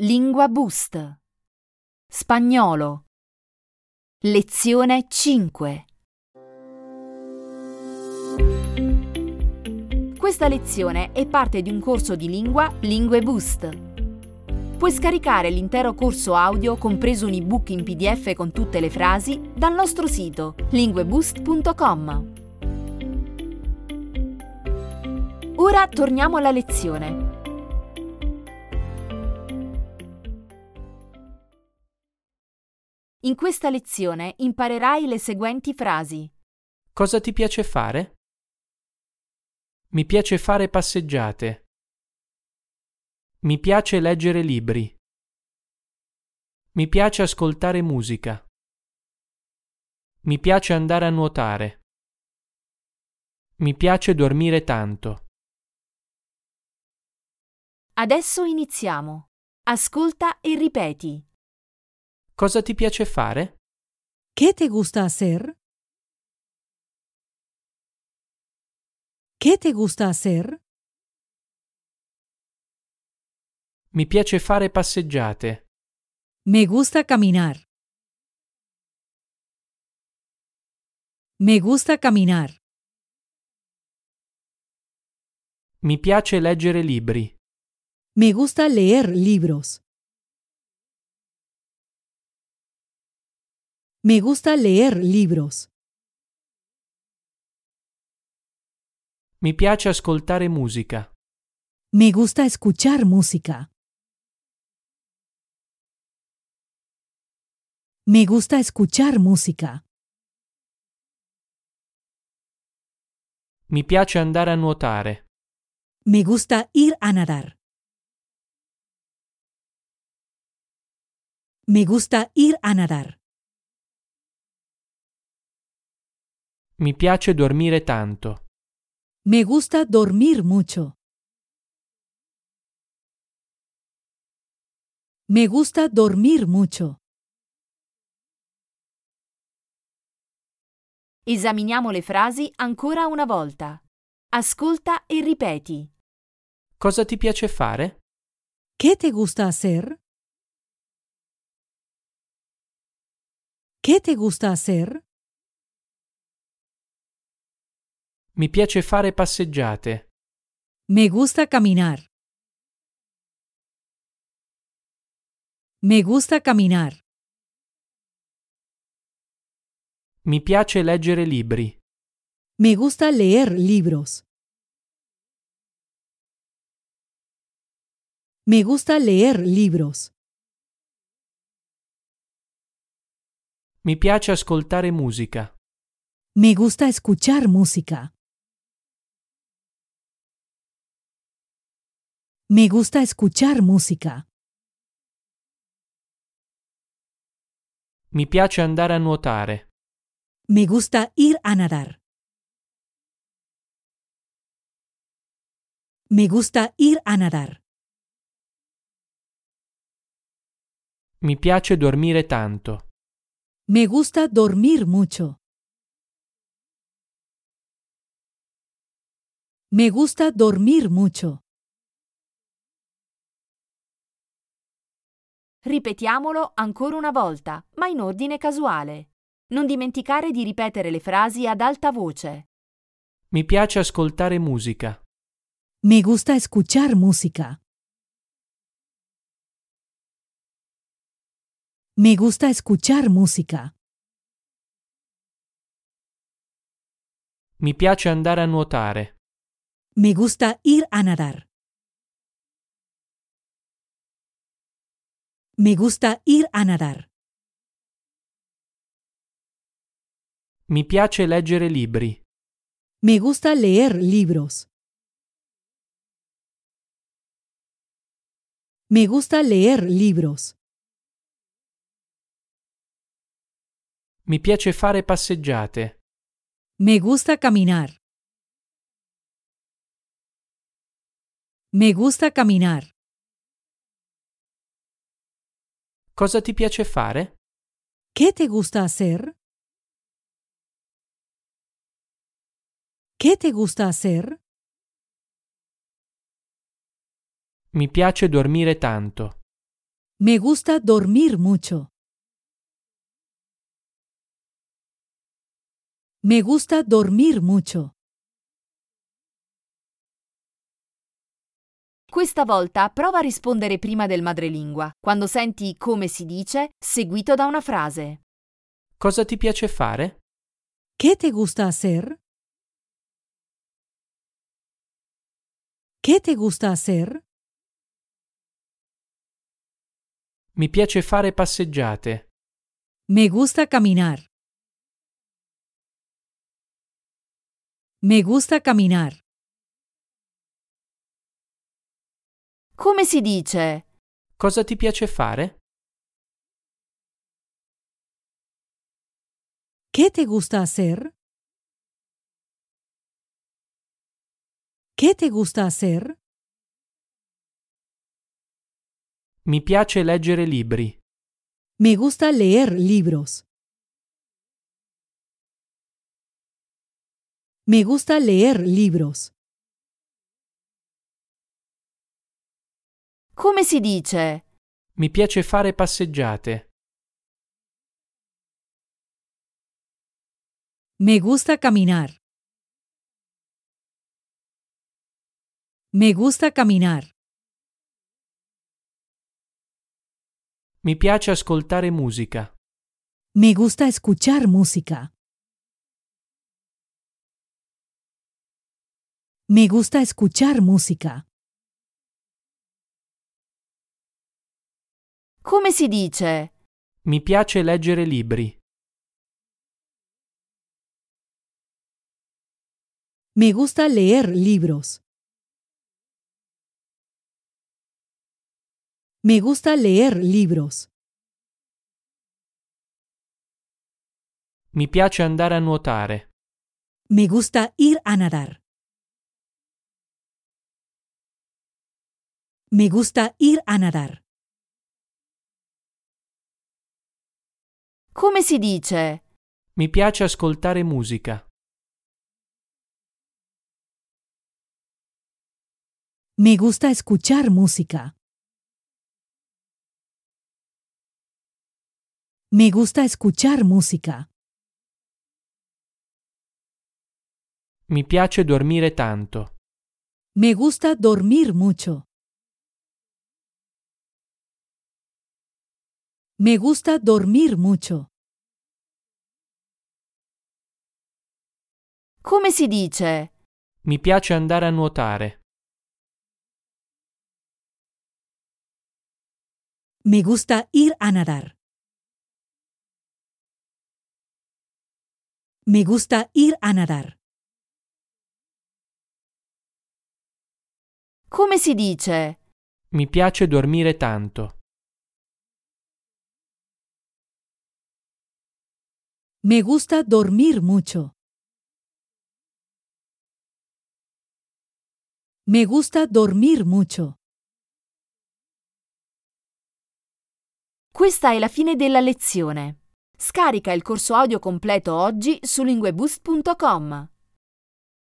Lingua Boost. Spagnolo. Lezione 5. Questa lezione è parte di un corso di lingua Lingue Boost. Puoi scaricare l'intero corso audio, compreso un ebook in PDF con tutte le frasi, dal nostro sito lingueboost.com. Ora torniamo alla lezione. In questa lezione imparerai le seguenti frasi. Cosa ti piace fare? Mi piace fare passeggiate. Mi piace leggere libri. Mi piace ascoltare musica. Mi piace andare a nuotare. Mi piace dormire tanto. Adesso iniziamo. Ascolta e ripeti. Cosa ti piace fare? ¿Qué te gusta hacer? ¿Qué te gusta hacer? Mi piace fare passeggiate. Me gusta caminar. Me gusta caminar. Mi piace leggere libri. Me gusta leer libros. Me gusta leer libros. Mi piace ascoltare musica. Me gusta escuchar música. Me gusta escuchar música. Mi piace andare a nuotare. Me gusta ir a nadar. Me gusta ir a nadar. Mi piace dormire tanto. Me gusta dormir mucho. Me gusta dormir mucho. Esaminiamo le frasi ancora una volta. Ascolta e ripeti. Cosa ti piace fare? ¿Qué te gusta hacer? ¿Qué te gusta hacer? Mi piace fare passeggiate. Me gusta caminar. Me gusta caminar. Mi piace leggere libri. Me gusta leer libros. Me gusta leer libros. Mi piace ascoltare musica. Me gusta escuchar música. Me gusta escuchar música. Mi piace andare a nuotare. Me gusta ir a nadar. Me gusta ir a nadar. Mi piace dormire tanto. Me gusta dormir mucho. Me gusta dormir mucho. Ripetiamolo ancora una volta, ma in ordine casuale. Non dimenticare di ripetere le frasi ad alta voce. Mi piace ascoltare musica. Me gusta escuchar música. Me gusta escuchar música. Mi piace andare a nuotare. Me gusta ir a nadar. Me gusta ir a nadar. Mi piace leggere libri. Me gusta leer libros. Me gusta leer libros. Mi piace fare passeggiate. Me gusta caminar. Me gusta caminar. Cosa ti piace fare? ¿Qué te gusta hacer? ¿Qué te gusta hacer? Mi piace dormire tanto. Me gusta dormir mucho. Me gusta dormir mucho. Questa volta prova a rispondere prima del madrelingua, quando senti come si dice, seguito da una frase. Cosa ti piace fare? ¿Qué te gusta hacer? ¿Qué te gusta hacer? Mi piace fare passeggiate. Me gusta caminar. Me gusta caminar. Come si dice? Cosa ti piace fare? ¿Qué te gusta hacer? ¿Qué te gusta hacer? Mi piace leggere libri. Me gusta leer libros. Me gusta leer libros. Come si dice? Mi piace fare passeggiate. Me gusta caminar. Me gusta caminar. Mi piace ascoltare musica. Me gusta escuchar música. Me gusta escuchar música. Come si dice? Mi piace leggere libri. Me gusta leer libros. Me gusta leer libros. Mi piace andare a nuotare. Me gusta ir a nadar. Me gusta ir a nadar. Come si dice? Mi piace ascoltare musica. Me gusta escuchar música. Me gusta escuchar música. Mi piace dormire tanto. Me gusta dormir mucho. Me gusta dormir mucho. Come si dice? Mi piace andare a nuotare. Me gusta ir a nadar. Me gusta ir a nadar. Come si dice? Mi piace dormire tanto. Me gusta dormir mucho. Me gusta dormir mucho. Questa è la fine della lezione. Scarica il corso audio completo oggi su lingueboost.com.